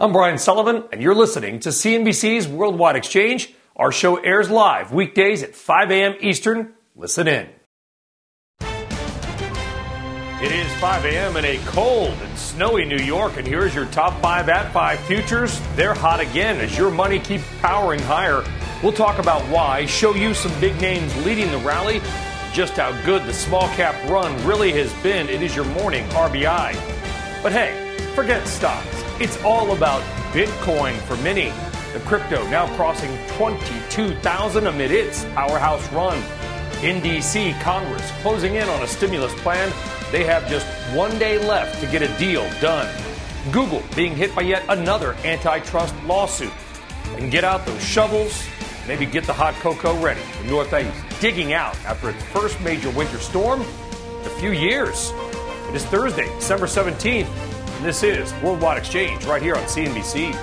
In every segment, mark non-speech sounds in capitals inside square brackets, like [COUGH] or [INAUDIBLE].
I'm Brian Sullivan, and you're listening to CNBC's Worldwide Exchange. Our show airs live weekdays at 5 a.m. Eastern. Listen in. It is 5 a.m. in a cold and snowy New York, and here's your top five at five futures. They're hot again as your money keeps powering higher. We'll talk about why, show you some big names leading the rally, just how good the small cap run really has been. It is your morning RBI. But hey, forget stocks. It's all about Bitcoin for many. The crypto now crossing 22,000 amid its powerhouse run. In D.C., Congress closing in on a stimulus plan. They have just one day left to get a deal done. Google being hit by yet another antitrust lawsuit. And get out those shovels, maybe get the hot cocoa ready. The Northeast digging out after its first major winter storm in a few years. It is Thursday, December 17th. This is Worldwide Exchange right here on CNBC.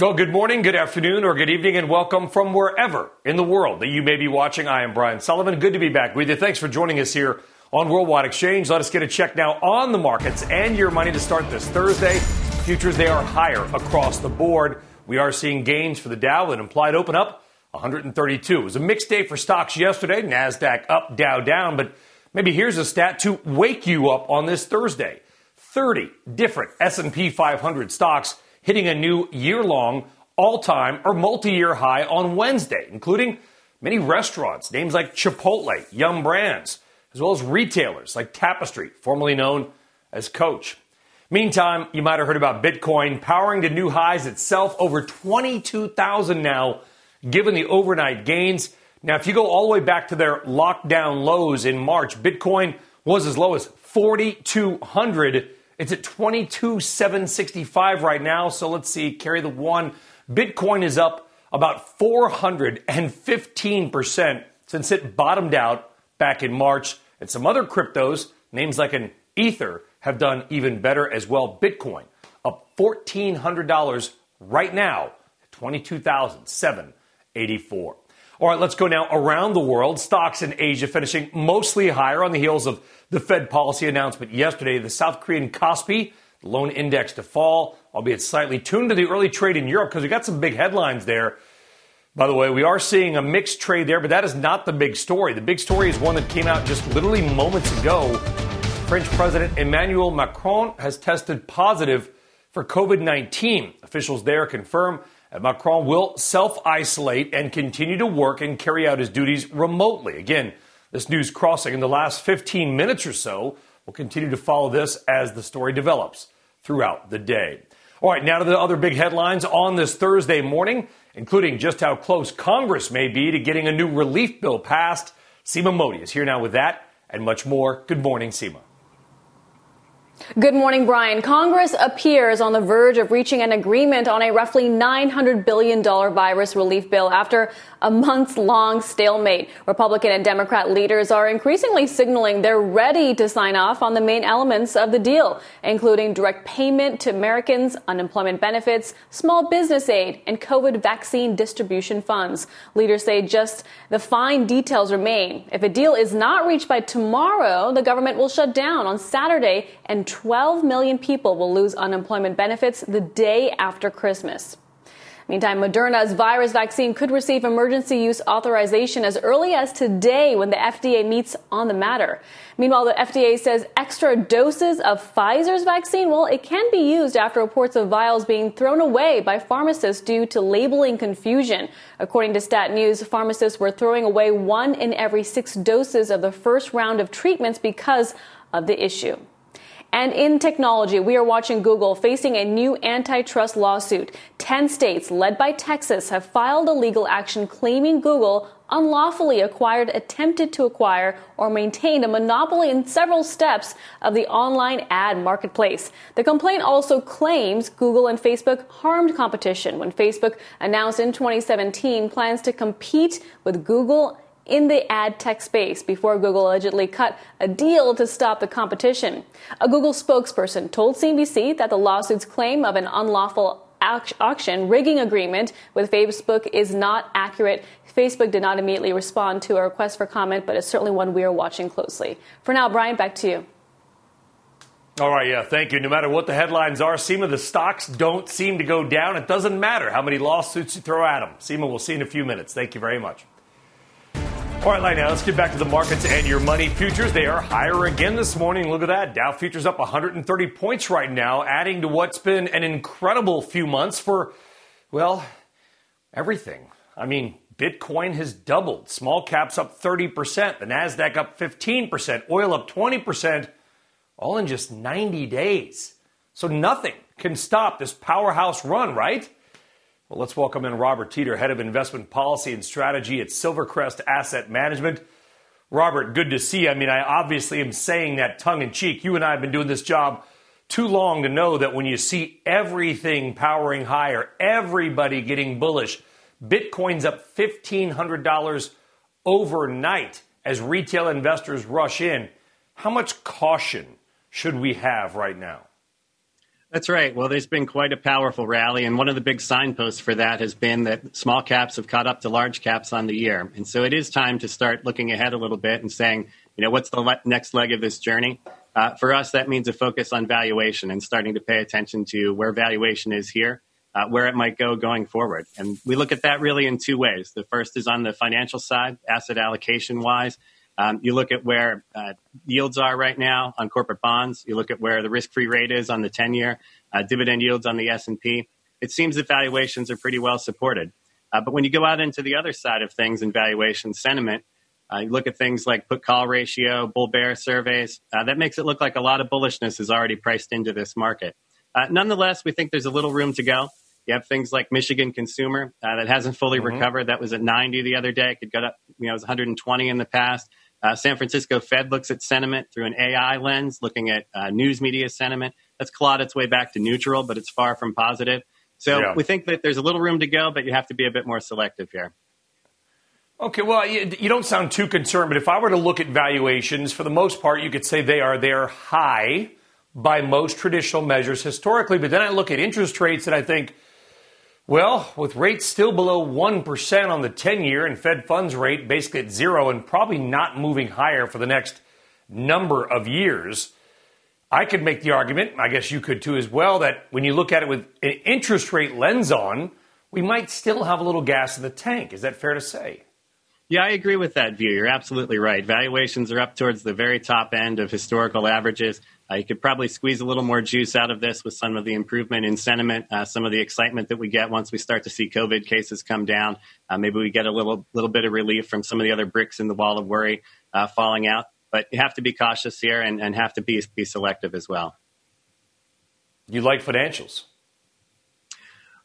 Well, good morning, good afternoon, or good evening, and welcome from wherever in the world that you may be watching. I am Brian Sullivan. Good to be back with you. Thanks for joining us here on Worldwide Exchange. Let us get a check now on the markets and your money to start this Thursday. Futures, they are higher across the board. We are seeing gains for the Dow and implied open up 132. It was a mixed day for stocks yesterday. NASDAQ up, Dow down, but maybe here's a stat to wake you up on this Thursday. 30 different S&P 500 stocks hitting a new year-long all-time or multi-year high on Wednesday, including many restaurants, names like Chipotle, Yum Brands, as well as retailers like Tapestry, formerly known as Coach. Meantime, you might have heard about Bitcoin powering to new highs itself, over 22,000 now, given the overnight gains. Now, if you go all the way back to their lockdown lows in March, Bitcoin was as low as 4,200 it's at 22,765 right now. So let's see, carry the one. Bitcoin is up about 415% since it bottomed out back in March. And some other cryptos, names like an Ether, have done even better as well. Bitcoin up $1,400 right now at 22,784. All right, let's go now around the world. Stocks in Asia finishing mostly higher on the heels of the Fed policy announcement yesterday. The South Korean Kospi, lone index to fall, albeit slightly tuned to the early trade in Europe because we got some big headlines there. By the way, we are seeing a mixed trade there, but that is not the big story. The big story is one that came out just literally moments ago. French President Emmanuel Macron has tested positive for COVID 19. Officials there confirm Macron will self isolate and continue to work and carry out his duties remotely. Again, this news crossing in the last 15 minutes or so. We'll continue to follow this as the story develops throughout the day. All right, now to the other big headlines on this Thursday morning, including just how close Congress may be to getting a new relief bill passed. Seema Modi is here now with that and much more. Good morning, Seema. Good morning, Brian. Congress appears on the verge of reaching an agreement on a roughly $900 billion virus relief bill after a months long stalemate. Republican and Democrat leaders are increasingly signaling they're ready to sign off on the main elements of the deal, including direct payment to Americans, unemployment benefits, small business aid, and COVID vaccine distribution funds. Leaders say just the fine details remain. If a deal is not reached by tomorrow, the government will shut down on Saturday and 12 million people will lose unemployment benefits the day after Christmas. Meantime, Moderna's virus vaccine could receive emergency use authorization as early as today when the FDA meets on the matter. Meanwhile, the FDA says extra doses of Pfizer's vaccine, well, it can be used after reports of vials being thrown away by pharmacists due to labeling confusion. According to Stat News, pharmacists were throwing away one in every six doses of the first round of treatments because of the issue. And in technology, we are watching Google facing a new antitrust lawsuit. Ten states, led by Texas, have filed a legal action claiming Google unlawfully acquired, attempted to acquire, or maintained a monopoly in several steps of the online ad marketplace. The complaint also claims Google and Facebook harmed competition when Facebook announced in 2017 plans to compete with Google in the ad tech space before Google allegedly cut a deal to stop the competition. A Google spokesperson told CNBC that the lawsuit's claim of an unlawful auction rigging agreement with Facebook is not accurate. Facebook did not immediately respond to a request for comment, but it's certainly one we are watching closely. For now, Brian, back to you. All right, yeah, thank you. No matter what the headlines are, Seema, the stocks don't seem to go down. It doesn't matter how many lawsuits you throw at them. Seema, we'll see in a few minutes. Thank you very much. All right, now, let's get back to the markets and your money futures. They are higher again this morning. Look at that. Dow futures up 130 points right now, adding to what's been an incredible few months for, well, everything. I mean, Bitcoin has doubled. Small caps up 30%. The NASDAQ up 15%. Oil up 20%, all in just 90 days. So nothing can stop this powerhouse run, right? Well, let's welcome in Robert Teeter, Head of Investment Policy and Strategy at Silvercrest Asset Management. Robert, good to see you. I mean, I obviously am saying that tongue in cheek. You and I have been doing this job too long to know that when you see everything powering higher, everybody getting bullish, Bitcoin's up $1,500 overnight as retail investors rush in. How much caution should we have right now? That's right. Well, there's been quite a powerful rally, and one of the big signposts for that has been that small caps have caught up to large caps on the year. And so it is time to start looking ahead a little bit and saying, you know, what's the le- next leg of this journey? Uh, for us, that means a focus on valuation and starting to pay attention to where valuation is here, uh, where it might go going forward. And we look at that really in two ways. The first is on the financial side, asset allocation wise. Um, you look at where uh, yields are right now on corporate bonds. You look at where the risk-free rate is on the 10-year, uh, dividend yields on the S&P. It seems that valuations are pretty well supported. Uh, but when you go out into the other side of things in valuation sentiment, uh, you look at things like put-call ratio, bull-bear surveys. Uh, that makes it look like a lot of bullishness is already priced into this market. Uh, nonetheless, we think there's a little room to go. You have things like Michigan consumer that hasn't fully mm-hmm. recovered. That was at 90 the other day. It could go up, you know, it was 120 in the past. Uh, San Francisco Fed looks at sentiment through an AI lens, looking at uh, news media sentiment. That's clawed its way back to neutral, but it's far from positive. So yeah. we think that there's a little room to go, but you have to be a bit more selective here. Okay, well, you, you don't sound too concerned, but if I were to look at valuations, for the most part, you could say they are they are high by most traditional measures historically. But then I look at interest rates and I think well, with rates still below 1% on the 10 year and Fed funds rate basically at zero and probably not moving higher for the next number of years, I could make the argument, I guess you could too as well, that when you look at it with an interest rate lens on, we might still have a little gas in the tank. Is that fair to say? Yeah, I agree with that view. You're absolutely right. Valuations are up towards the very top end of historical averages. Uh, you could probably squeeze a little more juice out of this with some of the improvement in sentiment, uh, some of the excitement that we get once we start to see COVID cases come down. Uh, maybe we get a little little bit of relief from some of the other bricks in the wall of worry uh, falling out. But you have to be cautious here and, and have to be be selective as well. You like financials?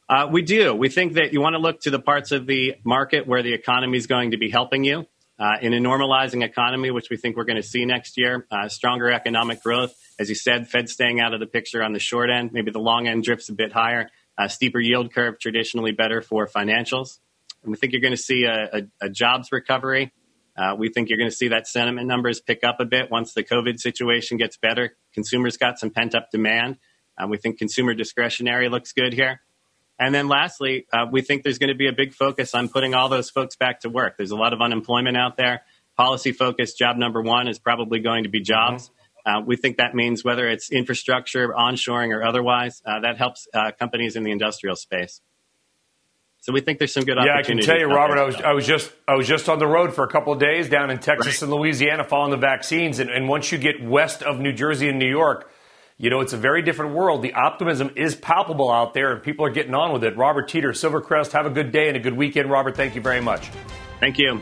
Uh, we do. We think that you want to look to the parts of the market where the economy is going to be helping you. Uh, in a normalizing economy, which we think we're going to see next year, uh, stronger economic growth. As you said, Fed staying out of the picture on the short end. Maybe the long end drifts a bit higher. Steeper yield curve, traditionally better for financials. And we think you're going to see a, a, a jobs recovery. Uh, we think you're going to see that sentiment numbers pick up a bit once the COVID situation gets better. Consumers got some pent up demand. Uh, we think consumer discretionary looks good here. And then lastly, uh, we think there's going to be a big focus on putting all those folks back to work. There's a lot of unemployment out there. Policy focus, job number one is probably going to be jobs. Mm-hmm. Uh, we think that means whether it's infrastructure, onshoring, or otherwise, uh, that helps uh, companies in the industrial space. So we think there's some good yeah, I can tell you, Robert. I was I was just I was just on the road for a couple of days down in Texas right. and Louisiana following the vaccines, and, and once you get west of New Jersey and New York, you know, it's a very different world. The optimism is palpable out there, and people are getting on with it. Robert Teeter, Silvercrest, have a good day and a good weekend. Robert, thank you very much. Thank you.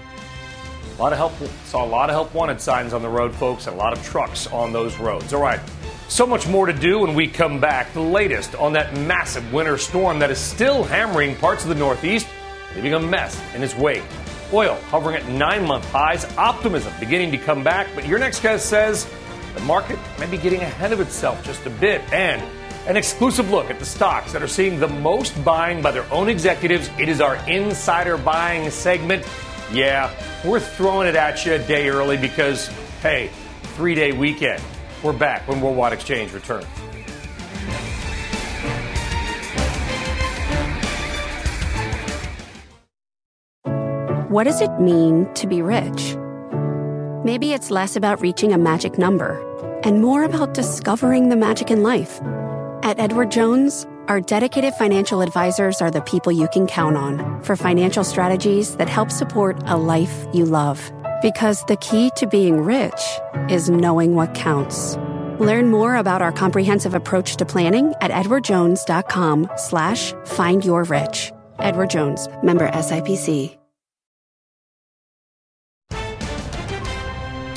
A lot of help. Saw a lot of help wanted signs on the road, folks, and a lot of trucks on those roads. All right. So much more to do when we come back. The latest on that massive winter storm that is still hammering parts of the Northeast, leaving a mess in its wake. Oil hovering at nine month highs, optimism beginning to come back, but your next guest says the market may be getting ahead of itself just a bit. And an exclusive look at the stocks that are seeing the most buying by their own executives. It is our insider buying segment. Yeah, we're throwing it at you a day early because, hey, three day weekend. We're back when Worldwide Exchange returns. What does it mean to be rich? Maybe it's less about reaching a magic number and more about discovering the magic in life. At Edward Jones, our dedicated financial advisors are the people you can count on for financial strategies that help support a life you love. Because the key to being rich is knowing what counts. Learn more about our comprehensive approach to planning at edwardjones.com slash find your rich. Edward Jones, member SIPC.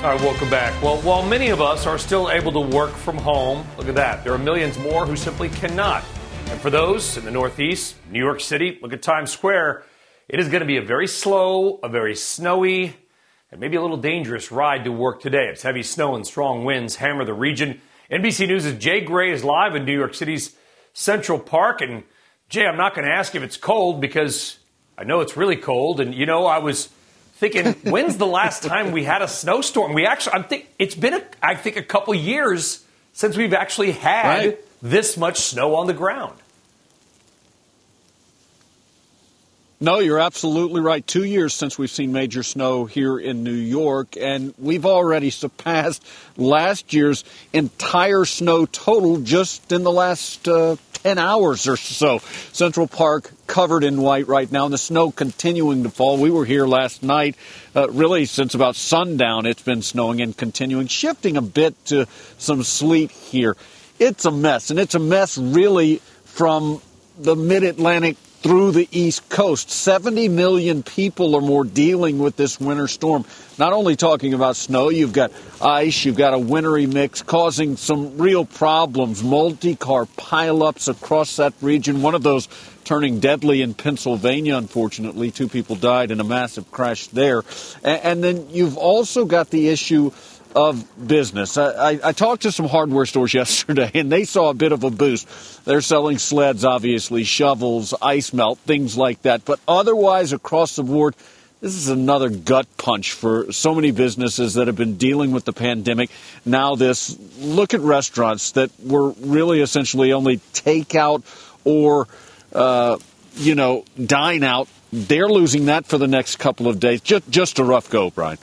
All right, welcome back. Well, while many of us are still able to work from home, look at that. There are millions more who simply cannot. And for those in the Northeast, New York City, look at Times Square. It is going to be a very slow, a very snowy, and maybe a little dangerous ride to work today. It's heavy snow and strong winds hammer the region. NBC News' Jay Gray is live in New York City's Central Park. And Jay, I'm not going to ask if it's cold because I know it's really cold. And, you know, I was thinking, [LAUGHS] when's the last time we had a snowstorm? We actually, I think it's been, a, I think, a couple years since we've actually had right. this much snow on the ground. No, you're absolutely right. Two years since we've seen major snow here in New York, and we've already surpassed last year's entire snow total just in the last uh, 10 hours or so. Central Park covered in white right now, and the snow continuing to fall. We were here last night, uh, really since about sundown, it's been snowing and continuing, shifting a bit to some sleet here. It's a mess, and it's a mess really from the mid Atlantic through the East Coast. 70 million people or more dealing with this winter storm. Not only talking about snow, you've got ice, you've got a wintry mix causing some real problems. Multi car pileups across that region. One of those turning deadly in Pennsylvania, unfortunately. Two people died in a massive crash there. And, then you've also got the issue of business. I, I, I, talked to some hardware stores [LAUGHS] yesterday, and they saw a bit of a boost. They're selling sleds, obviously, shovels, ice melt, things like that. But otherwise, across the board, this is another gut punch for so many businesses that have been dealing with the pandemic. Now, this look at restaurants that were really essentially only takeout or, uh, you know, dine out. They're losing that for the next couple of days. Just, just a rough go, Brian.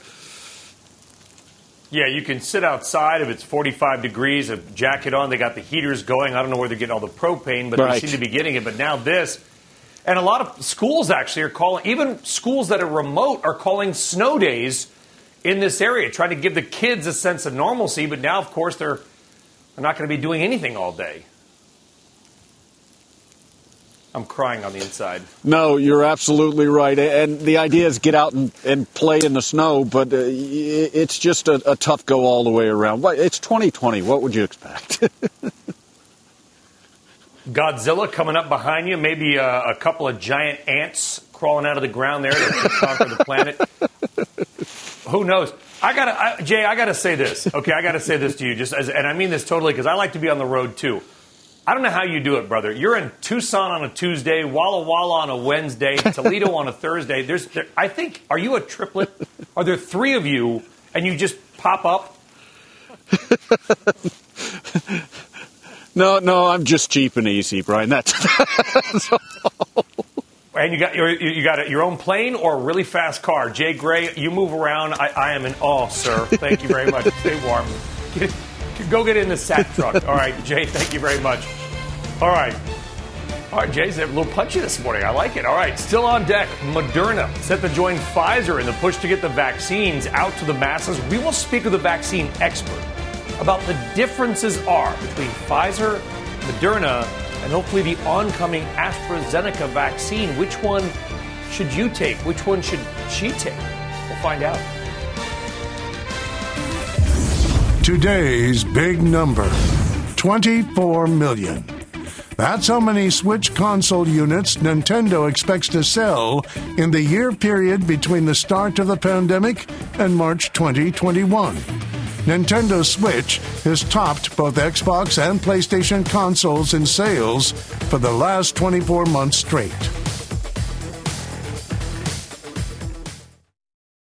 Yeah, you can sit outside if it's 45 degrees, a jacket on. They got the heaters going. I don't know where they're getting all the propane, but right. they seem to be getting it. But now this, and a lot of schools actually are calling, even schools that are remote are calling snow days in this area, trying to give the kids a sense of normalcy. But now, of course, they're, they're not going to be doing anything all day. I'm crying on the inside. No, you're absolutely right. And the idea is get out and, and play in the snow, but uh, it's just a, a, tough go all the way around. It's 2020. What would you expect? [LAUGHS] Godzilla coming up behind you, maybe a, a, couple of giant ants crawling out of the ground there to conquer the planet. [LAUGHS] Who knows? I gotta, I, Jay. I gotta say this. Okay, I gotta say this to you, just as, and I mean this totally because I like to be on the road too. I don't know how you do it, brother. You're in Tucson on a Tuesday, Walla Walla on a Wednesday, Toledo on a [LAUGHS] Thursday. There's, there, I think, are you a triplet? Are there three of you, and you just pop up? [LAUGHS] no, no, I'm just cheap and easy, Brian. That's. [LAUGHS] that's and you got your you got your own plane or a really fast car. Jay Gray, you move around. I, I am in awe, sir. Thank you very much. Stay warm. Go get in the sack truck. All right, Jay. Thank you very much. All right. All right, Jay's a little punchy this morning. I like it. All right, still on deck, Moderna set to join Pfizer in the push to get the vaccines out to the masses. We will speak with a vaccine expert about the differences are between Pfizer, Moderna, and hopefully the oncoming AstraZeneca vaccine. Which one should you take? Which one should she take? We'll find out. Today's big number 24 million. That's how many Switch console units Nintendo expects to sell in the year period between the start of the pandemic and March 2021. Nintendo Switch has topped both Xbox and PlayStation consoles in sales for the last 24 months straight.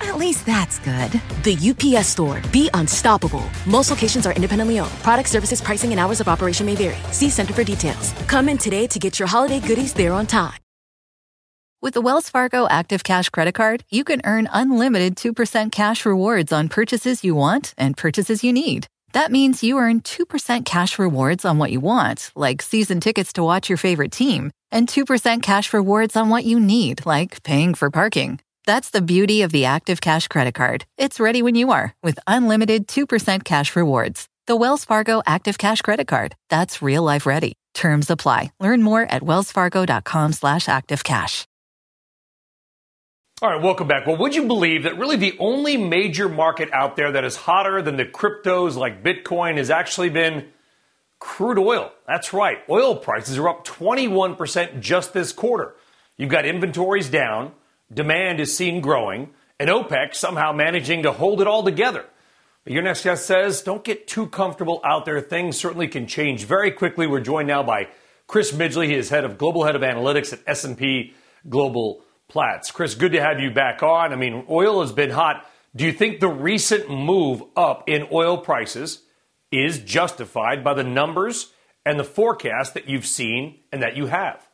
At least that's good. The UPS store. Be unstoppable. Most locations are independently owned. Product services, pricing, and hours of operation may vary. See Center for details. Come in today to get your holiday goodies there on time. With the Wells Fargo Active Cash Credit Card, you can earn unlimited 2% cash rewards on purchases you want and purchases you need. That means you earn 2% cash rewards on what you want, like season tickets to watch your favorite team, and 2% cash rewards on what you need, like paying for parking. That's the beauty of the Active Cash Credit Card. It's ready when you are with unlimited 2% cash rewards. The Wells Fargo Active Cash Credit Card. That's real life ready. Terms apply. Learn more at wellsfargo.com slash activecash. All right, welcome back. Well, would you believe that really the only major market out there that is hotter than the cryptos like Bitcoin has actually been crude oil? That's right. Oil prices are up 21% just this quarter. You've got inventories down, demand is seen growing, and OPEC somehow managing to hold it all together. But your next guest says, don't get too comfortable out there. Things certainly can change very quickly. We're joined now by Chris Midgley. He is head of global head of analytics at S&P Global Platts. Chris, good to have you back on. I mean, oil has been hot. Do you think the recent move up in oil prices is justified by the numbers and the forecast that you've seen and that you have?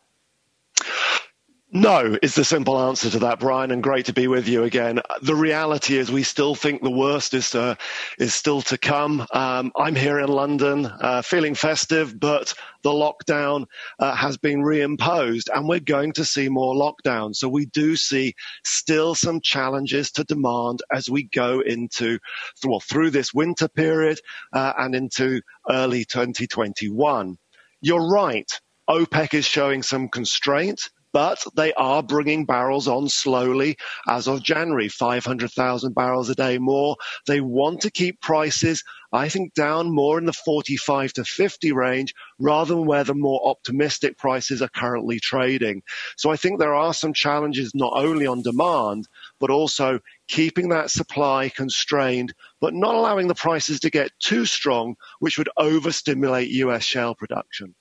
No, is the simple answer to that, Brian, and great to be with you again. The reality is we still think the worst is uh, is still to come. Um, I'm here in London, uh, feeling festive, but the lockdown uh, has been reimposed, and we're going to see more lockdowns. So we do see still some challenges to demand as we go into well through this winter period uh, and into early 2021. You're right. OPEC is showing some constraint but they are bringing barrels on slowly as of January, 500,000 barrels a day more. They want to keep prices, I think, down more in the 45 to 50 range rather than where the more optimistic prices are currently trading. So I think there are some challenges not only on demand, but also keeping that supply constrained, but not allowing the prices to get too strong, which would overstimulate US shale production.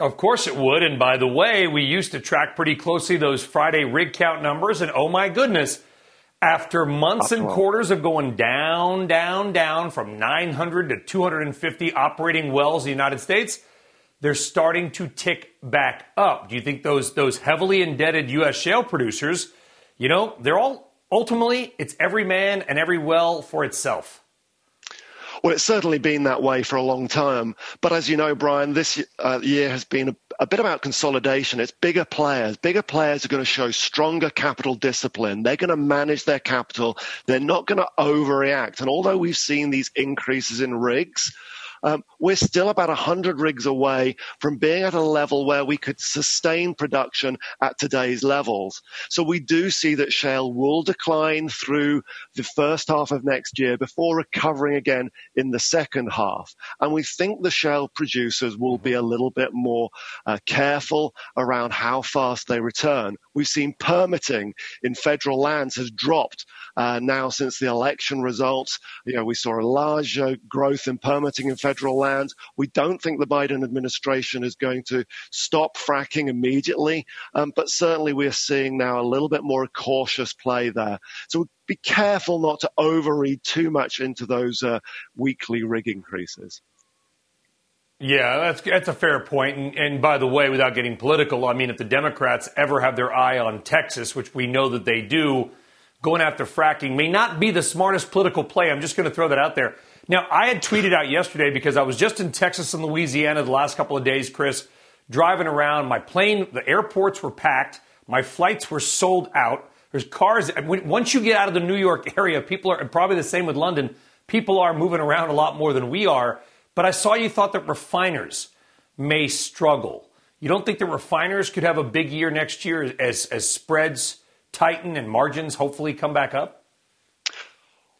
Of course it would. And by the way, we used to track pretty closely those Friday rig count numbers. And oh my goodness, after months and quarters of going down, down, down from 900 to 250 operating wells in the United States, they're starting to tick back up. Do you think those, those heavily indebted U.S. shale producers, you know, they're all ultimately, it's every man and every well for itself? Well, it's certainly been that way for a long time. But as you know, Brian, this uh, year has been a, a, bit about consolidation. It's bigger players. Bigger players are going to show stronger capital discipline. They're going to manage their capital. They're not going to overreact. And although we've seen these increases in rigs, um, we're still about 100 rigs away from being at a level where we could sustain production at today's levels. So we do see that shale will decline through the first half of next year before recovering again in the second half. And we think the shale producers will be a little bit more uh, careful around how fast they return. We've seen permitting in federal lands has dropped uh, now since the election results. You know, we saw a large uh, growth in permitting in federal lands. We don't think the Biden administration is going to stop fracking immediately, um, but certainly we are seeing now a little bit more cautious play there. So be careful not to overread too much into those uh, weekly rig increases. Yeah, that's that's a fair point. And, and, by the way, without getting political, I mean, if the Democrats ever have their eye on Texas, which we know that they do, going after fracking may not be the smartest political play. I'm just going to throw that out there. Now, I had tweeted out yesterday because I was just in Texas and Louisiana the last couple of days, Chris, driving around. My plane, the airports were packed. My flights were sold out. There's cars. Once you get out of the New York area, people are probably the same with London. People are moving around a lot more than we are. But I saw you thought that refiners may struggle. You don't think that refiners could have a big year next year as, as spreads tighten and margins hopefully come back up?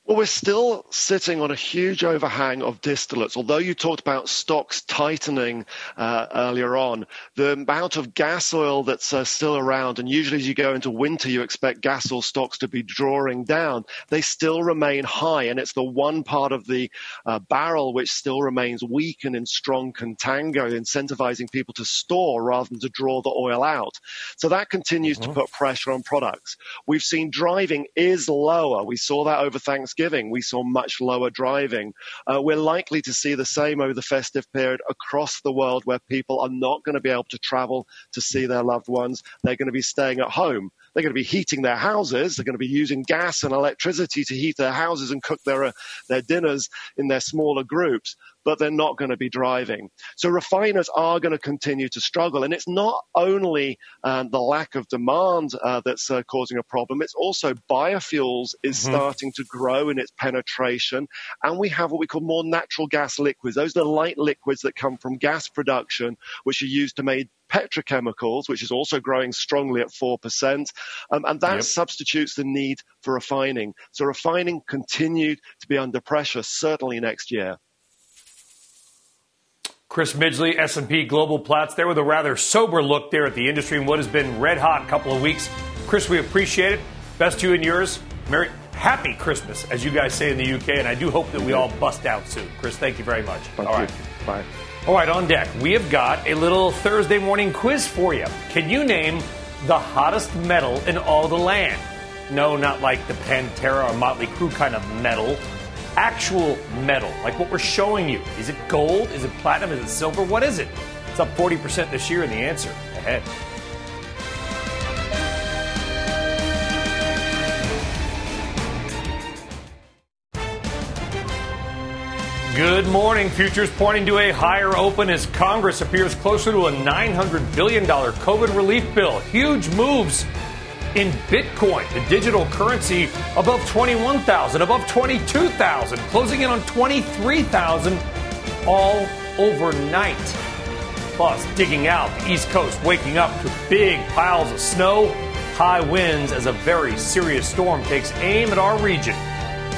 Well, we're still sitting on a huge overhang of distillates. Although you talked about stocks tightening uh, earlier on, the amount of gas oil that's uh, still around, and usually as you go into winter, you expect gas oil stocks to be drawing down, they still remain high. And it's the one part of the uh, barrel which still remains weak and in strong contango, incentivizing people to store rather than to draw the oil out. So that continues mm-hmm. to put pressure on products. We've seen driving is lower. We saw that over Thanksgiving Thanksgiving, we saw much lower driving. Uh, we're likely to see the same over the festive period across the world where people are not going to be able to travel to see their loved ones. They're going to be staying at home. They're going to be heating their houses. They're going to be using gas and electricity to heat their houses and cook their, uh, their dinners in their smaller groups but they're not going to be driving. So refiners are going to continue to struggle. And it's not only um, the lack of demand uh, that's uh, causing a problem, it's also biofuels is mm-hmm. starting to grow in its penetration. And we have what we call more natural gas liquids. Those are the light liquids that come from gas production, which are used to make petrochemicals, which is also growing strongly at 4%. Um, and that yep. substitutes the need for refining. So refining continued to be under pressure, certainly next year. Chris Midgley, S&P Global Platts, there with a rather sober look there at the industry and what has been red hot couple of weeks. Chris, we appreciate it. Best to you and yours. Merry, happy Christmas, as you guys say in the UK, and I do hope that we all bust out soon. Chris, thank you very much. Thank all right. Bye. All right, on deck, we have got a little Thursday morning quiz for you. Can you name the hottest metal in all the land? No, not like the Pantera or Motley Crue kind of metal actual metal, like what we're showing you. Is it gold? Is it platinum? Is it silver? What is it? It's up 40% this year, and the answer ahead. Good morning. Futures pointing to a higher open as Congress appears closer to a $900 billion COVID relief bill. Huge moves in Bitcoin, the digital currency above 21,000, above 22,000, closing in on 23,000 all overnight. Plus, digging out the East Coast, waking up to big piles of snow, high winds as a very serious storm takes aim at our region.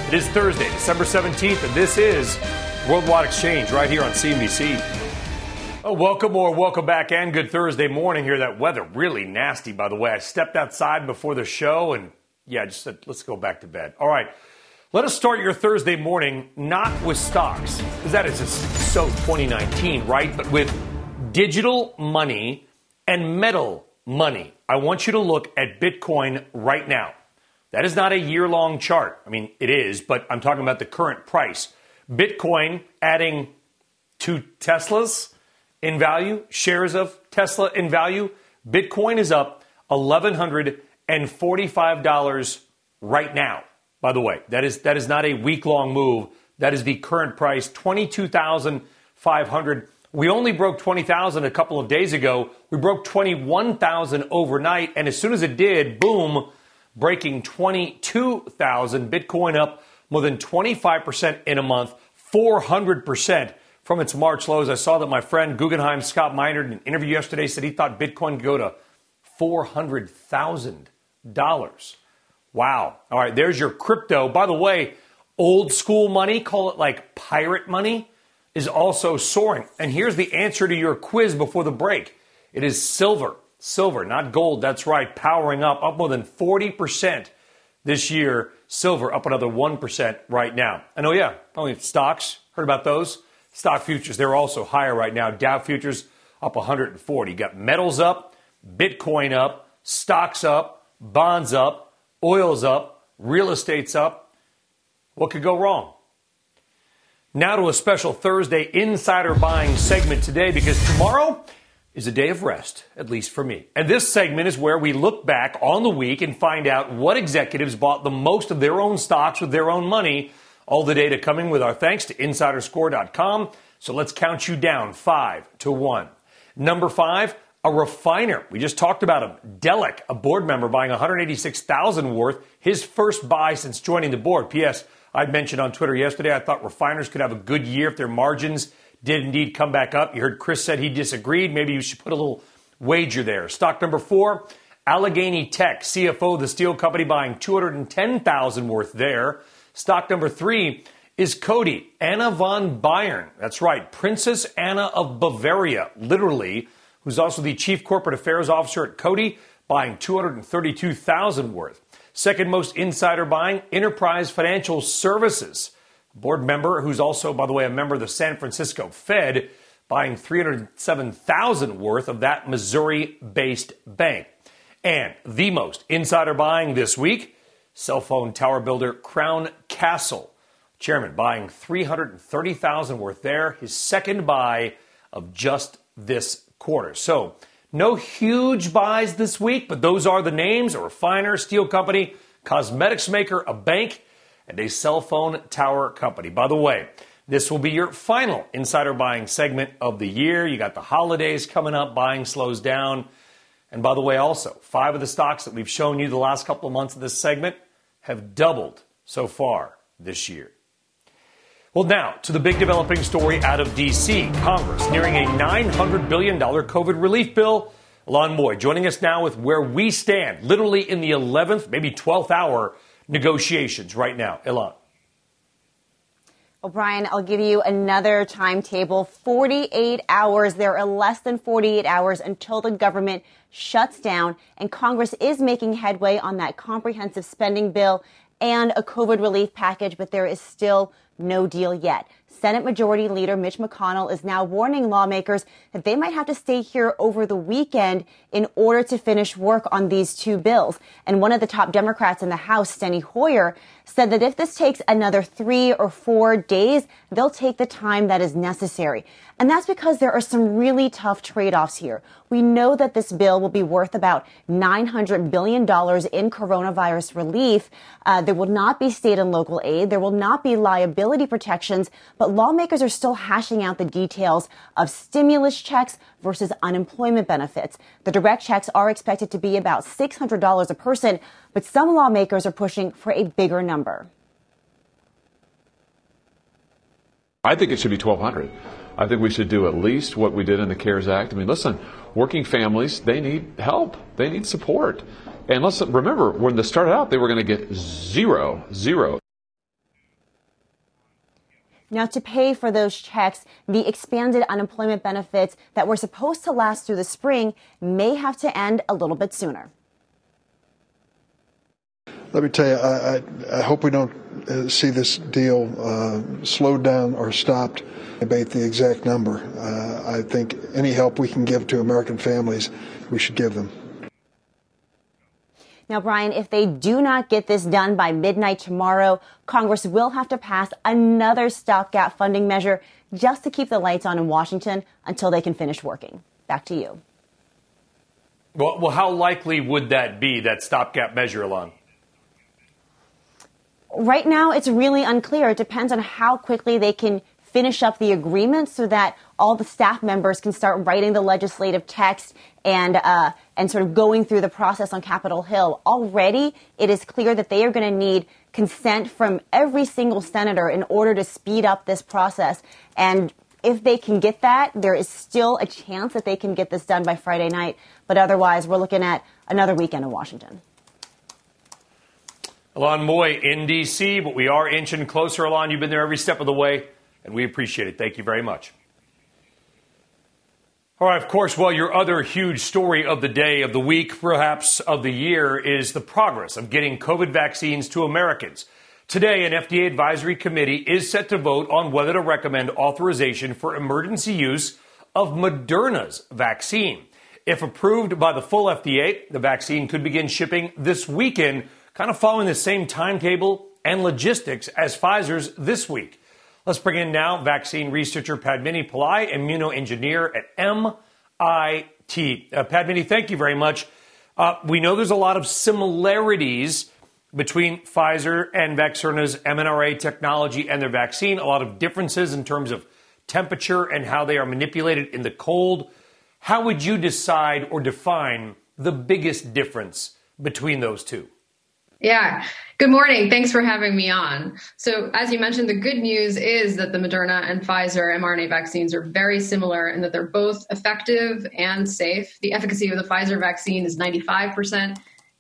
It is Thursday, December 17th, and this is Worldwide Exchange right here on CNBC. Oh, welcome or welcome back and good Thursday morning here. That weather really nasty, by the way. I stepped outside before the show and yeah, I just said, let's go back to bed. All right. Let us start your Thursday morning not with stocks, because that is so 2019, right? But with digital money and metal money. I want you to look at Bitcoin right now. That is not a year long chart. I mean, it is, but I'm talking about the current price. Bitcoin adding two Teslas in value, shares of Tesla in value. Bitcoin is up $1,145 right now. By the way, that is, that is not a week long move. That is the current price, 22,500. We only broke 20,000 a couple of days ago. We broke 21,000 overnight. And as soon as it did, boom, breaking 22,000. Bitcoin up more than 25% in a month, 400% from its March lows. I saw that my friend Guggenheim Scott Minerd in an interview yesterday said he thought Bitcoin could go to $400,000. Wow. All right, there's your crypto. By the way, old school money, call it like pirate money, is also soaring. And here's the answer to your quiz before the break it is silver. Silver, not gold. That's right. Powering up, up more than 40% this year. Silver up another 1% right now. And oh, yeah, only stocks. Heard about those? Stock futures, they're also higher right now. Dow futures up 140. You got metals up, Bitcoin up, stocks up, bonds up, oil's up, real estate's up. What could go wrong? Now to a special Thursday insider buying segment today because tomorrow is a day of rest, at least for me. And this segment is where we look back on the week and find out what executives bought the most of their own stocks with their own money all the data coming with our thanks to insiderscore.com. So let's count you down five to one. Number five, a refiner. We just talked about him. Delek, a board member buying 186,000 worth, his first buy since joining the board. P.S. I mentioned on Twitter yesterday, I thought refiners could have a good year if their margins did indeed come back up. You heard Chris said he disagreed. Maybe you should put a little wager there. Stock number four, Allegheny Tech, CFO of the steel company buying 210,000 worth there. Stock number three is Coty, Anna von Bayern. That's right, Princess Anna of Bavaria, literally who's also the chief corporate affairs officer at Coty, buying 232,000 worth. Second most insider buying, Enterprise Financial Services, board member who's also, by the way, a member of the San Francisco Fed, buying 307,000 worth of that Missouri-based bank. And the most insider buying this week, cell phone tower builder Crown Castle. Chairman buying 330,000 worth there, his second buy of just this quarter. So, no huge buys this week, but those are the names a refiner, steel company, cosmetics maker, a bank, and a cell phone tower company. By the way, this will be your final insider buying segment of the year. You got the holidays coming up, buying slows down. And by the way, also, five of the stocks that we've shown you the last couple of months of this segment have doubled so far this year. Well, now to the big developing story out of D.C. Congress nearing a $900 billion COVID relief bill. Ylan Mui joining us now with where we stand, literally in the 11th, maybe 12th hour negotiations right now. Ylan. Well, Brian, I'll give you another timetable 48 hours. There are less than 48 hours until the government shuts down, and Congress is making headway on that comprehensive spending bill and a COVID relief package, but there is still no deal yet. Senate Majority Leader Mitch McConnell is now warning lawmakers that they might have to stay here over the weekend in order to finish work on these two bills. And one of the top Democrats in the House, Steny Hoyer, said that if this takes another three or four days, they'll take the time that is necessary. And that's because there are some really tough trade-offs here. We know that this bill will be worth about $900 billion in coronavirus relief. Uh, there will not be state and local aid. There will not be liability protections, but lawmakers are still hashing out the details of stimulus checks versus unemployment benefits. The direct checks are expected to be about $600 a person, but some lawmakers are pushing for a bigger number. I think it should be 1200 I think we should do at least what we did in the CARES Act. I mean, listen, working families, they need help, they need support. And let's remember, when they started out, they were going to get zero, zero. Now, to pay for those checks, the expanded unemployment benefits that were supposed to last through the spring may have to end a little bit sooner. Let me tell you, I, I, I hope we don't uh, see this deal uh, slowed down or stopped. Debate the exact number. Uh, I think any help we can give to American families, we should give them. Now, Brian, if they do not get this done by midnight tomorrow, Congress will have to pass another stopgap funding measure just to keep the lights on in Washington until they can finish working. Back to you. Well, well how likely would that be, that stopgap measure, Ylan? Right now, it's really unclear. It depends on how quickly they can finish up the agreement so that all the staff members can start writing the legislative text and uh, and sort of going through the process on Capitol Hill. Already, it is clear that they are going to need consent from every single senator in order to speed up this process. And if they can get that, there is still a chance that they can get this done by Friday night. But otherwise, we're looking at another weekend in Washington. Ylan Mui in D.C., but we are inching closer, Ylan. You've been there every step of the way, and we appreciate it. Thank you very much. All right, of course, well, your other huge story of the day, of the week, perhaps of the year, is the progress of getting COVID vaccines to Americans. Today, an FDA advisory committee is set to vote on whether to recommend authorization for emergency use of Moderna's vaccine. If approved by the full FDA, the vaccine could begin shipping this weekend kind of following the same timetable and logistics as Pfizer's this week. Let's bring in now vaccine researcher Padmini Pillai, immunoengineer at MIT. Uh, Padmini, thank you very much. Uh, we know there's a lot of similarities between Pfizer and Moderna's mRNA technology and their vaccine, a lot of differences in terms of temperature and how they are manipulated in the cold. How would you decide or define the biggest difference between those two? Yeah. Good morning. Thanks for having me on. So, as you mentioned, the good news is that the Moderna and Pfizer mRNA vaccines are very similar and that they're both effective and safe. The efficacy of the Pfizer vaccine is 95%.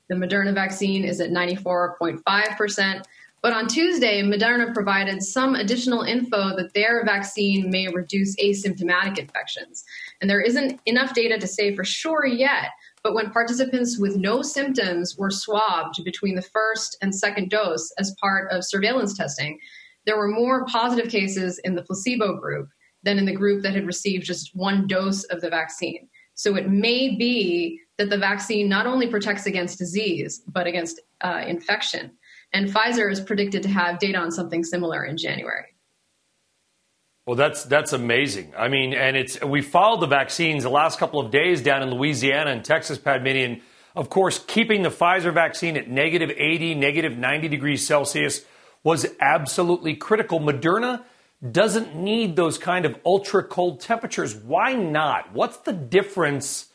The Moderna vaccine is at 94.5%. But on Tuesday, Moderna provided some additional info that their vaccine may reduce asymptomatic infections. And there isn't enough data to say for sure yet, but when participants with no symptoms were swabbed between the first and second dose as part of surveillance testing, there were more positive cases in the placebo group than in the group that had received just one dose of the vaccine. So it may be that the vaccine not only protects against disease, but against uh, infection. And Pfizer is predicted to have data on something similar in January. Well, that's that's amazing. I mean, and it's we followed the vaccines the last couple of days down in Louisiana and Texas, Padmini, and of course, keeping the Pfizer vaccine at negative 80, negative 90 degrees Celsius was absolutely critical. Moderna doesn't need those kind of ultra cold temperatures. Why not? What's the difference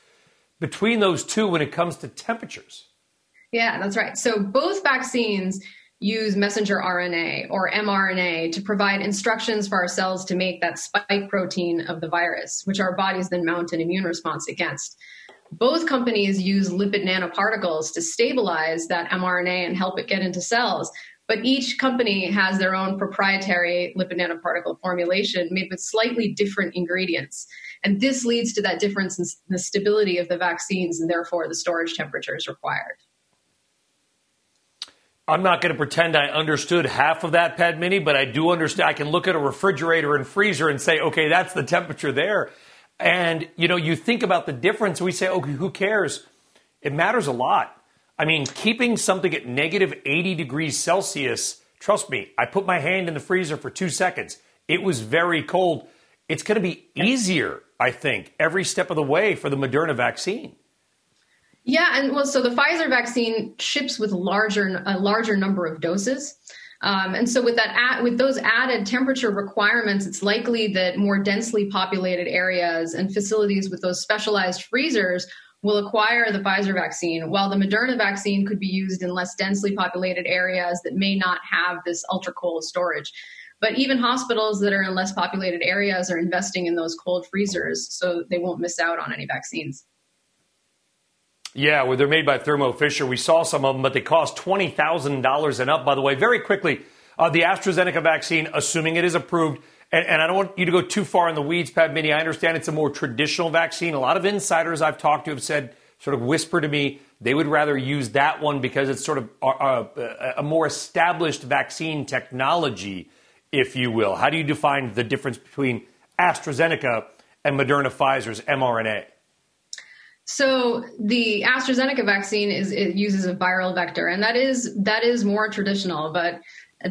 between those two when it comes to temperatures? Yeah, that's right. So both vaccines use messenger RNA or mRNA to provide instructions for our cells to make that spike protein of the virus, which our bodies then mount an immune response against. Both companies use lipid nanoparticles to stabilize that mRNA and help it get into cells. But each company has their own proprietary lipid nanoparticle formulation made with slightly different ingredients. And this leads to that difference in the stability of the vaccines and therefore the storage temperatures required. I'm not going to pretend I understood half of that, Padmini, but I do understand. I can look at a refrigerator and freezer and say, okay, that's the temperature there. And, you know, you think about the difference. We say, okay, who cares? It matters a lot. I mean, keeping something at negative 80 degrees Celsius, trust me, I put my hand in the freezer for two seconds. It was very cold. It's going to be easier, I think, every step of the way for the Moderna vaccine. Yeah, and well, so the Pfizer vaccine ships with larger a larger number of doses. Um, and so with that, with those added temperature requirements, it's likely that more densely populated areas and facilities with those specialized freezers will acquire the Pfizer vaccine, while the Moderna vaccine could be used in less densely populated areas that may not have this ultra cold storage. But even hospitals that are in less populated areas are investing in those cold freezers so they won't miss out on any vaccines. Yeah, well, they're made by Thermo Fisher. We saw some of them, but they cost $20,000 and up, by the way. Very quickly, uh, the AstraZeneca vaccine, assuming it is approved, and, and, I don't want you to go too far in the weeds, Padmini. I understand it's a more traditional vaccine. A lot of insiders I've talked to have said, sort of whisper to me, they would rather use that one because it's sort of a, a, a more established vaccine technology, if you will. How do you define the difference between AstraZeneca and Moderna Pfizer's mRNA? So the AstraZeneca vaccine is it uses a viral vector, and that is that is more traditional. But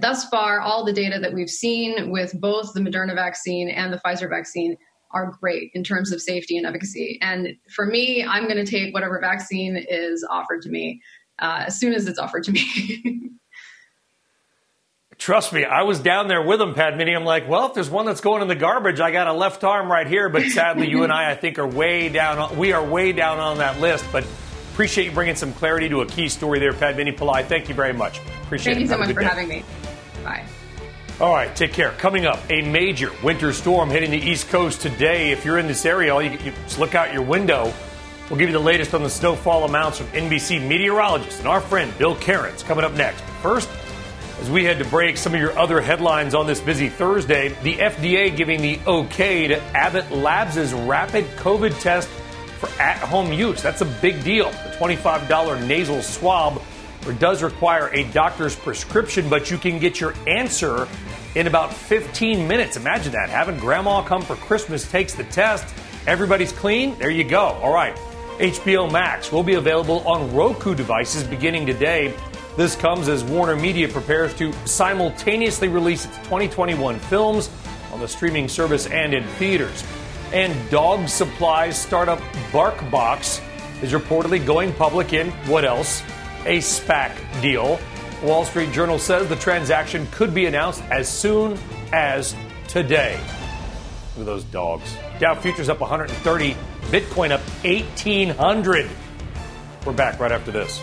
thus far, all the data that we've seen with both the Moderna vaccine and the Pfizer vaccine are great in terms of safety and efficacy. And for me, I'm going to take whatever vaccine is offered to me uh, as soon as it's offered to me. [LAUGHS] Trust me, I was down there with him, Padmini. I'm like, well, if there's one that's going in the garbage, I got a left arm right here. But sadly, you and I, I think, are way down. On, we are way down on that list. But appreciate you bringing some clarity to a key story there, Padmini Pillai. Thank you very much. Appreciate Thank it. Thank you so much for day. having me. Bye. All right, take care. Coming up, a major winter storm hitting the East Coast today. If you're in this area, all you, you just look out your window. We'll give you the latest on the snowfall amounts from NBC meteorologist and our friend Bill Karins coming up next. First, as we head to break, some of your other headlines on this busy Thursday the FDA giving the okay to Abbott Labs' rapid COVID test for at home use. That's a big deal. The $25 nasal swab does require a doctor's prescription, but you can get your answer in about 15 minutes. Imagine that. Having grandma come for Christmas takes the test. Everybody's clean. There you go. All right. HBO Max will be available on Roku devices beginning today. This comes as Warner Media prepares to simultaneously release its 2021 films on the streaming service and in theaters. And dog supplies startup BarkBox is reportedly going public in what else? A SPAC deal. Wall Street Journal says the transaction could be announced as soon as today. Look at those dogs. Dow futures up 130, Bitcoin up 1800. We're back right after this.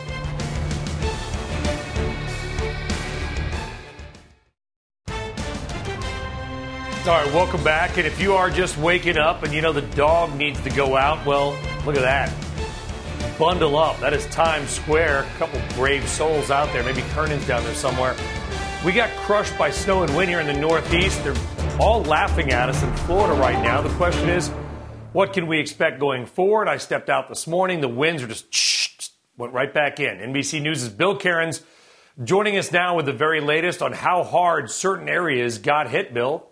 All right, welcome back. And if you are just waking up and you know the dog needs to go out, well, look at that. Bundle up. That is Times Square. A couple brave souls out there. Maybe Kernen's down there somewhere. We got crushed by snow and wind here in the Northeast. They're all laughing at us in Florida right now. The question is, what can we expect going forward? I stepped out this morning. The winds are just went right back in. NBC News' is Bill Karins joining us now with the very latest on how hard certain areas got hit, Bill.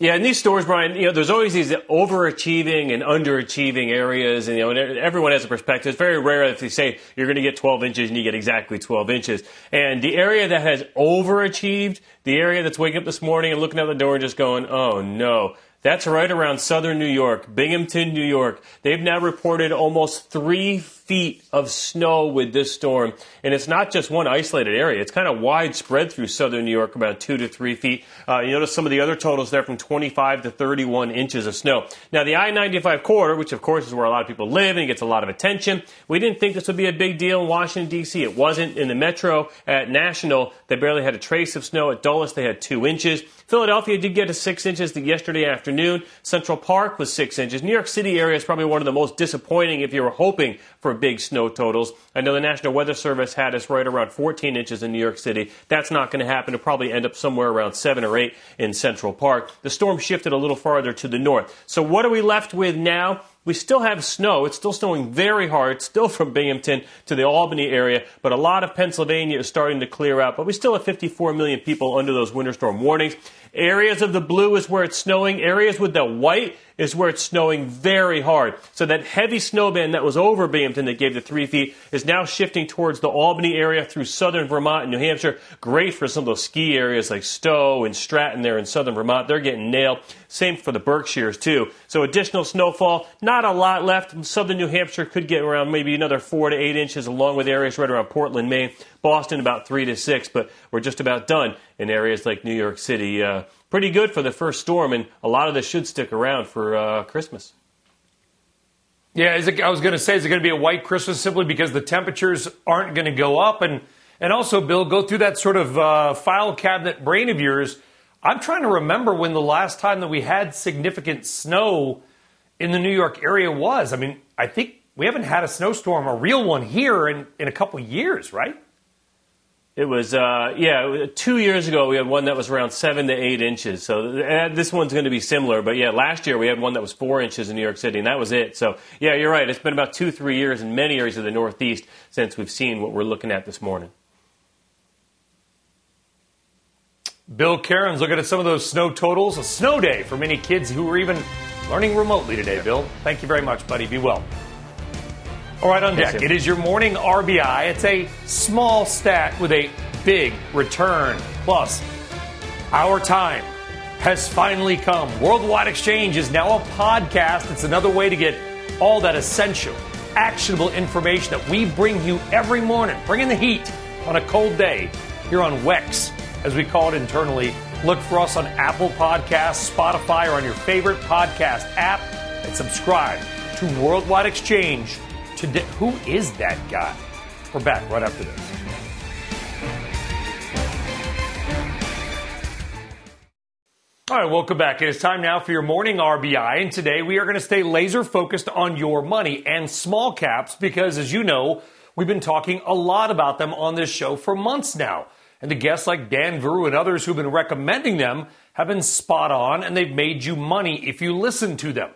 Yeah, in these stores, Brian, you know, there's always these overachieving and underachieving areas, and you know, and everyone has a perspective. It's very rare if you say you're going to get 12 inches and you get exactly 12 inches. And the area that has overachieved, the area that's waking up this morning and looking out the door and just going, "Oh no," that's right around southern New York, Binghamton, New York. They've now reported almost three feet of snow with this storm. And it's not just one isolated area. It's kind of widespread through southern New York, about two to three feet. Uh, you notice some of the other totals there from 25 to 31 inches of snow. Now, the I-95 corridor, which of course is where a lot of people live and gets a lot of attention, we didn't think this would be a big deal in Washington, D.C. It wasn't. In the metro at National, they barely had a trace of snow. At Dulles, they had two inches. Philadelphia did get to six inches yesterday afternoon. Central Park was six inches. New York City area is probably one of the most disappointing if you were hoping for big snow totals. I know the National Weather Service had us right around 14 inches in New York City. That's not going to happen. It'll probably end up somewhere around 7 or 8 in Central Park. The storm shifted a little farther to the north. So what are we left with now? We still have snow. It's still snowing very hard, still from Binghamton to the Albany area, but a lot of Pennsylvania is starting to clear out. But we still have 54 million people under those winter storm warnings. Areas of the blue is where it's snowing. Areas with the white is where it's snowing very hard. So that heavy snow band that was over Binghamton that gave the three feet is now shifting towards the Albany area through southern Vermont and New Hampshire. Great for some of those ski areas like Stowe and Stratton there in southern Vermont. They're getting nailed. Same for the Berkshires too. So additional snowfall, not a lot left. Southern New Hampshire could get around maybe another four to eight inches along with areas right around Portland, Maine. Boston about three to six, but we're just about done in areas like New York City. Uh, pretty good for the first storm, and a lot of this should stick around for uh, Christmas. Yeah, it, I was going to say, is it going to be a white Christmas simply because the temperatures aren't going to go up? And, and also, Bill, go through that sort of uh, file cabinet brain of yours. I'm trying to remember when the last time that we had significant snow in the New York area was. I mean, I think we haven't had a snowstorm, a real one here, in, in a couple years, right? It was, uh, yeah, two years ago we had one that was around seven to eight inches. So this one's going to be similar. But yeah, last year we had one that was four inches in New York City, and that was it. So yeah, you're right. It's been about two, three years in many areas of the Northeast since we've seen what we're looking at this morning. Bill Karins looking at some of those snow totals. A snow day for many kids who are even learning remotely today, Bill. Thank you very much, buddy. Be well. All right, on deck, it is your morning RBI. It's a small stat with a big return. Plus, our time has finally come. Worldwide Exchange is now a podcast. It's another way to get all that essential, actionable information that we bring you every morning, Bring in the heat on a cold day here on WEX, as we call it internally. Look for us on Apple Podcasts, Spotify, or on your favorite podcast app, and subscribe to Worldwide Exchange today. Who is that guy? We're back right after this. All right, welcome back. It is time now for your morning RBI, and today we are going to stay laser focused on your money and small caps because, as you know, we've been talking a lot about them on this show for months now. And the guests like Dan Veru and others who've been recommending them have been spot on, and they've made you money if you listen to them.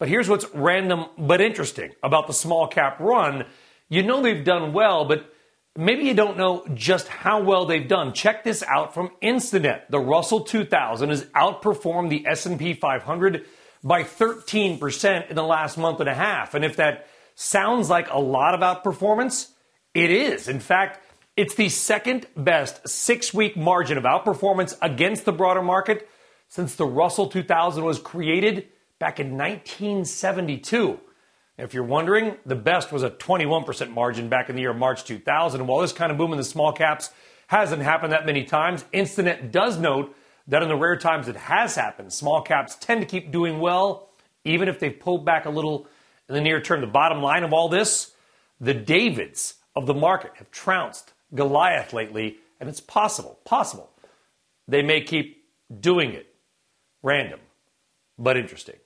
But here's what's random but interesting about the small cap run. You know they've done well, but maybe you don't know just how well they've done. Check this out from Instinet. The Russell 2000 has outperformed the S&P 500 by 13% in the last month and a half. And if that sounds like a lot of outperformance, it is. In fact, it's the second best six week margin of outperformance against the broader market since the Russell 2000 was created back in 1972. If you're wondering, the best was a 21% margin back in the year March 2000. While this kind of boom in the small caps hasn't happened that many times, Instinet does note that in the rare times it has happened, small caps tend to keep doing well, even if they've pulled back a little in the near term. The bottom line of all this the Davids of the market have trounced Goliath lately, and it's possible, possible, they may keep doing it. Random, but interesting.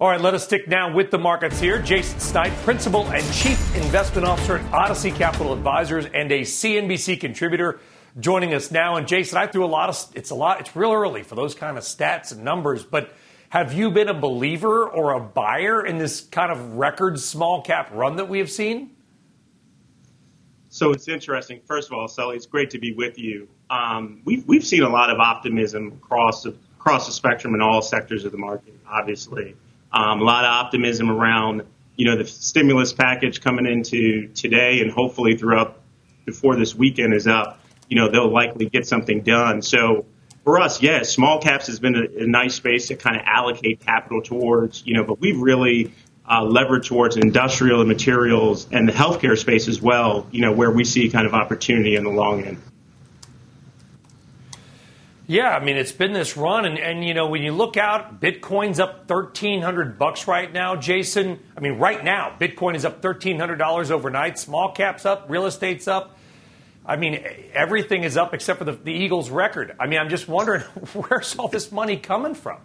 All right, let us stick now with the markets here. Jason Snipe, Principal and Chief Investment Officer at Odyssey Capital Advisors and a CNBC contributor joining us now. And Jason, I threw a lot of, it's a lot, it's real early for those kind of stats and numbers, but have you been a believer or a buyer in this kind of record small cap run that we have seen? So it's interesting. First of all, Sully, it's great to be with you. Um, we've we've seen a lot of optimism across across the spectrum in all sectors of the market. Obviously, um, a lot of optimism around you know the stimulus package coming into today and hopefully throughout before this weekend is up. You know they'll likely get something done. So for us, yes, yeah, small caps has been a, a nice space to kind of allocate capital towards. You know, but we've really uh, levered towards industrial and materials and the healthcare space as well, you know, where we see kind of opportunity in the long end. Yeah, I mean it's been this run, and, and you know when you look out, Bitcoin's up thirteen hundred bucks right now, Jason. I mean right now, Bitcoin is up thirteen hundred dollars overnight. Small caps up, real estate's up. I mean everything is up except for the, the Eagles' record. I mean I'm just wondering [LAUGHS] where's all this money coming from?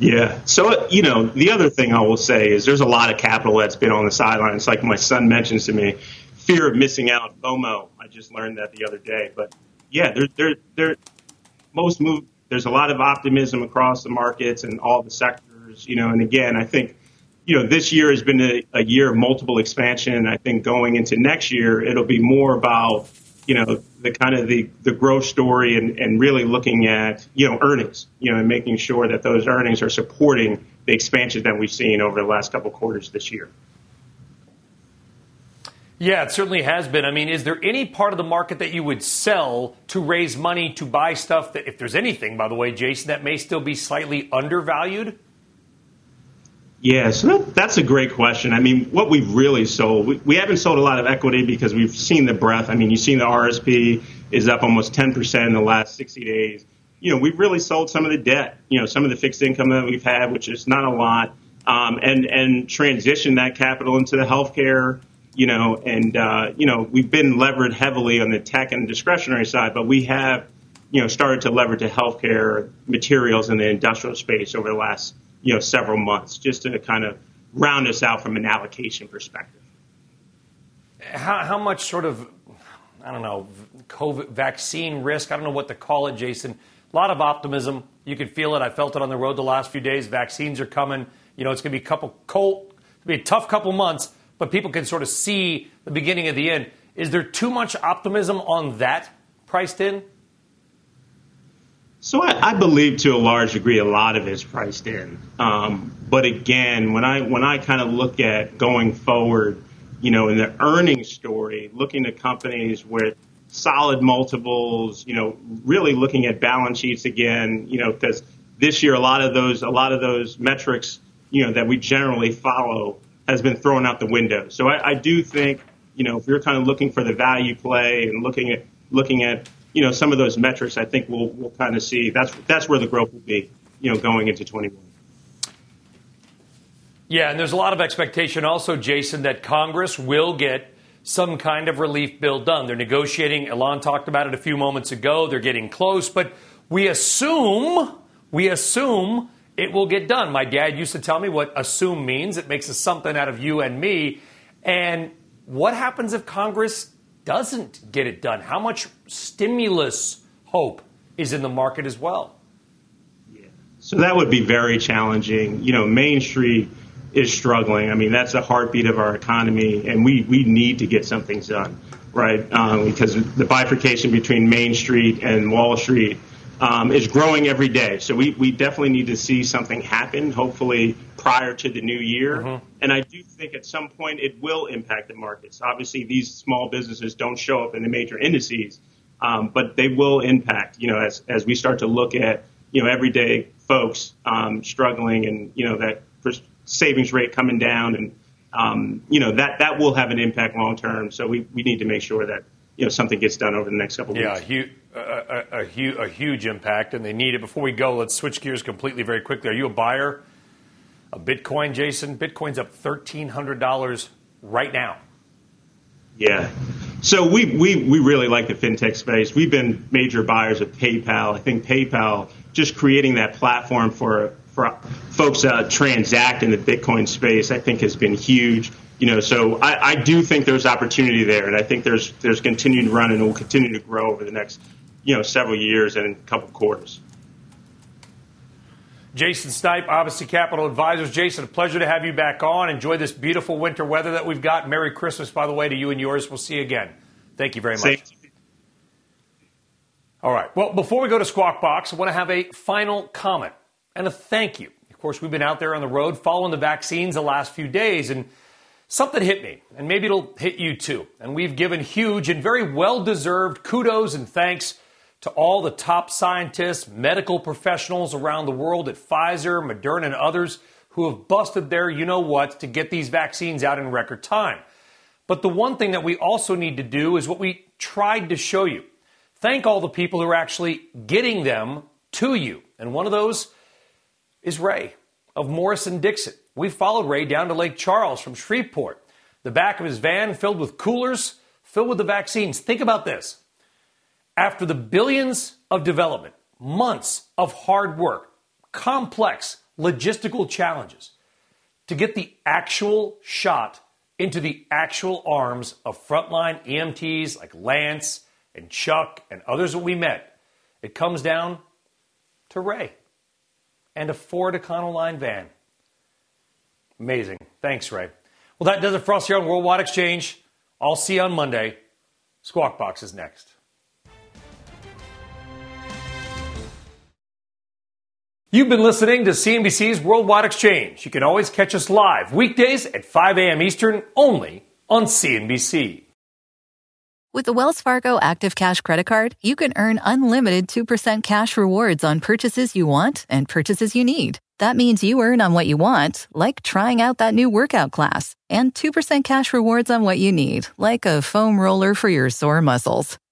Yeah. So, you know, the other thing I will say is there's a lot of capital that's been on the sidelines. Like my son mentions to me, fear of missing out, FOMO. I just learned that the other day. But yeah, there, there, there, most move, there's a lot of optimism across the markets and all the sectors, you know, and again, I think, you know, this year has been a, a year of multiple expansion. I think going into next year, it'll be more about you know, the kind of the, the growth story and, and really looking at, you know, earnings, you know, and making sure that those earnings are supporting the expansion that we've seen over the last couple quarters this year. Yeah, it certainly has been. I mean, is there any part of the market that you would sell to raise money to buy stuff that, if there's anything, by the way, Jason, that may still be slightly undervalued? Yeah, so that, that's a great question. I mean, what we've really sold, we, we haven't sold a lot of equity because we've seen the breadth. I mean, you've seen the RSP is up almost 10% in the last 60 days. You know, we've really sold some of the debt, you know, some of the fixed income that we've had, which is not a lot, um, and, and transition that capital into the healthcare, you know, and, uh, you know, we've been levered heavily on the tech and discretionary side, but we have, you know, started to lever to healthcare materials in the industrial space over the last you know, several months, just to kind of round us out from an allocation perspective. How, how much sort of, I don't know, COVID vaccine risk? I don't know what to call it, Jason. A lot of optimism. You could feel it. I felt it on the road the last few days. Vaccines are coming. You know, it's going to be a couple cold, be a tough couple months, but people can sort of see the beginning of the end. Is there too much optimism on that priced in? So I, I, believe to a large degree a lot of it is priced in. Um, but again, when I when I kind of look at going forward, you know, in the earnings story, looking at companies with solid multiples, you know, really looking at balance sheets again, you know, because this year a lot of those a lot of those metrics, you know, that we generally follow has been thrown out the window. So I, I do think, you know, if you're kind of looking for the value play and looking at looking at you know, some of those metrics, I think we'll we'll kind of see that's that's where the growth will be, you know, going into 21. Yeah, and there's a lot of expectation also, Jason, that Congress will get some kind of relief bill done. They're negotiating. Ylan talked about it a few moments ago. They're getting close, but we assume we assume it will get done. My dad used to tell me what assume means. It makes a something out of you and me. And what happens if Congress doesn't get it done? How much stimulus hope is in the market as well? Yeah. So that would be very challenging. You know, Main Street is struggling. I mean, that's the heartbeat of our economy, and we, we need to get something done, right? Um, because the bifurcation between Main Street and Wall Street um, is growing every day. So we, we definitely need to see something happen, hopefully prior to the new year. Mm-hmm. And I do think at some point it will impact the markets. Obviously, these small businesses don't show up in the major indices, um, but they will impact, you know, as, as we start to look at, you know, everyday folks um, struggling and, you know, that savings rate coming down and, um, you know, that, that will have an impact long term. So we, we need to make sure that, you know, something gets done over the next couple of yeah, weeks. Yeah, a, a, hu- a huge impact, and they need it. Before we go, let's switch gears completely very quickly. Are you a buyer of Bitcoin, Jason? Bitcoin's up $1,300 right now. Yeah. So we, we, we really like the fintech space. We've been major buyers of PayPal. I think PayPal just creating that platform for for folks uh, transact in the Bitcoin space, I think has been huge. You know, so I, I do think there's opportunity there, and I think there's there's continued run and it will continue to grow over the next you know several years and a couple quarters. Jason Snipe, Odyssey Capital Advisors. Jason, a pleasure to have you back on. Enjoy this beautiful winter weather that we've got. Merry Christmas, by the way, to you and yours. We'll see you again. Thank you very much. Same. All right. Well, before we go to Squawk Box, I want to have a final comment and a thank you. Of course, we've been out there on the road following the vaccines the last few days, and something hit me, and maybe it'll hit you too. And we've given huge and very well deserved kudos and thanks to all the top scientists, medical professionals around the world at Pfizer, Moderna, and others who have busted their you know what to get these vaccines out in record time. But the one thing that we also need to do is what we tried to show you. Thank all the people who are actually getting them to you. And one of those is Ray of Morrison Dixon. We followed Ray down to Lake Charles from Shreveport. The back of his van filled with coolers, filled with the vaccines. Think about this. After the billions of development, months of hard work, complex logistical challenges to get the actual shot into the actual arms of frontline EMTs like Lance and Chuck and others that we met, it comes down to Ray and a Ford Econoline van. Amazing. Thanks, Ray. Well, that does it for us here on Worldwide Exchange. I'll see you on Monday. Squawk Box is next. You've been listening to CNBC's Worldwide Exchange. You can always catch us live weekdays at 5 a.m. Eastern only on CNBC. With the Wells Fargo Active Cash Credit Card, you can earn unlimited 2% cash rewards on purchases you want and purchases you need. That means you earn on what you want, like trying out that new workout class, and 2% cash rewards on what you need, like a foam roller for your sore muscles.